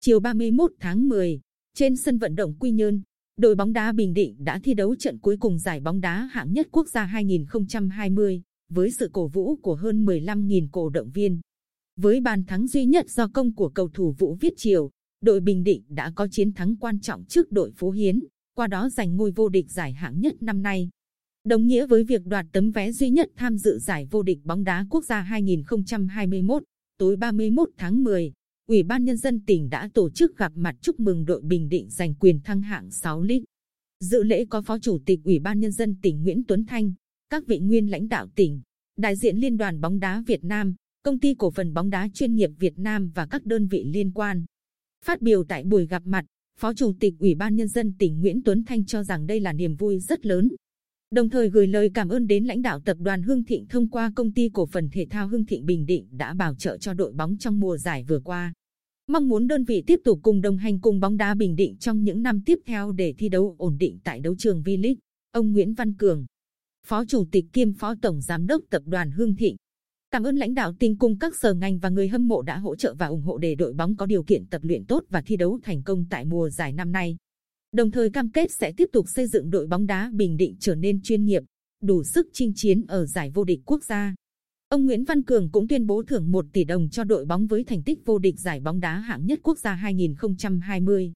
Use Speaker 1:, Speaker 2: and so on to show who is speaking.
Speaker 1: Chiều 31 tháng 10, trên sân vận động Quy Nhơn, đội bóng đá Bình Định đã thi đấu trận cuối cùng giải bóng đá hạng nhất quốc gia 2020 với sự cổ vũ của hơn 15.000 cổ động viên. Với bàn thắng duy nhất do công của cầu thủ Vũ Viết Triều, đội Bình Định đã có chiến thắng quan trọng trước đội Phú Hiến, qua đó giành ngôi vô địch giải hạng nhất năm nay. Đồng nghĩa với việc đoạt tấm vé duy nhất tham dự giải vô địch bóng đá quốc gia 2021, tối 31 tháng 10, Ủy ban Nhân dân tỉnh đã tổ chức gặp mặt chúc mừng đội Bình Định giành quyền thăng hạng 6 lít. Dự lễ có Phó Chủ tịch Ủy ban Nhân dân tỉnh Nguyễn Tuấn Thanh, các vị nguyên lãnh đạo tỉnh, đại diện Liên đoàn bóng đá Việt Nam, công ty cổ phần bóng đá chuyên nghiệp Việt Nam và các đơn vị liên quan. Phát biểu tại buổi gặp mặt, Phó Chủ tịch Ủy ban Nhân dân tỉnh Nguyễn Tuấn Thanh cho rằng đây là niềm vui rất lớn. Đồng thời gửi lời cảm ơn đến lãnh đạo tập đoàn Hương Thịnh thông qua công ty cổ phần thể thao Hương Thịnh Bình Định đã bảo trợ cho đội bóng trong mùa giải vừa qua. Mong muốn đơn vị tiếp tục cùng đồng hành cùng bóng đá Bình Định trong những năm tiếp theo để thi đấu ổn định tại đấu trường V-League. Ông Nguyễn Văn Cường, Phó Chủ tịch kiêm Phó Tổng Giám đốc Tập đoàn Hương Thịnh. Cảm ơn lãnh đạo tỉnh cùng các sở ngành và người hâm mộ đã hỗ trợ và ủng hộ để đội bóng có điều kiện tập luyện tốt và thi đấu thành công tại mùa giải năm nay. Đồng thời cam kết sẽ tiếp tục xây dựng đội bóng đá Bình Định trở nên chuyên nghiệp, đủ sức chinh chiến ở giải vô địch quốc gia. Ông Nguyễn Văn Cường cũng tuyên bố thưởng 1 tỷ đồng cho đội bóng với thành tích vô địch giải bóng đá hạng nhất quốc gia 2020.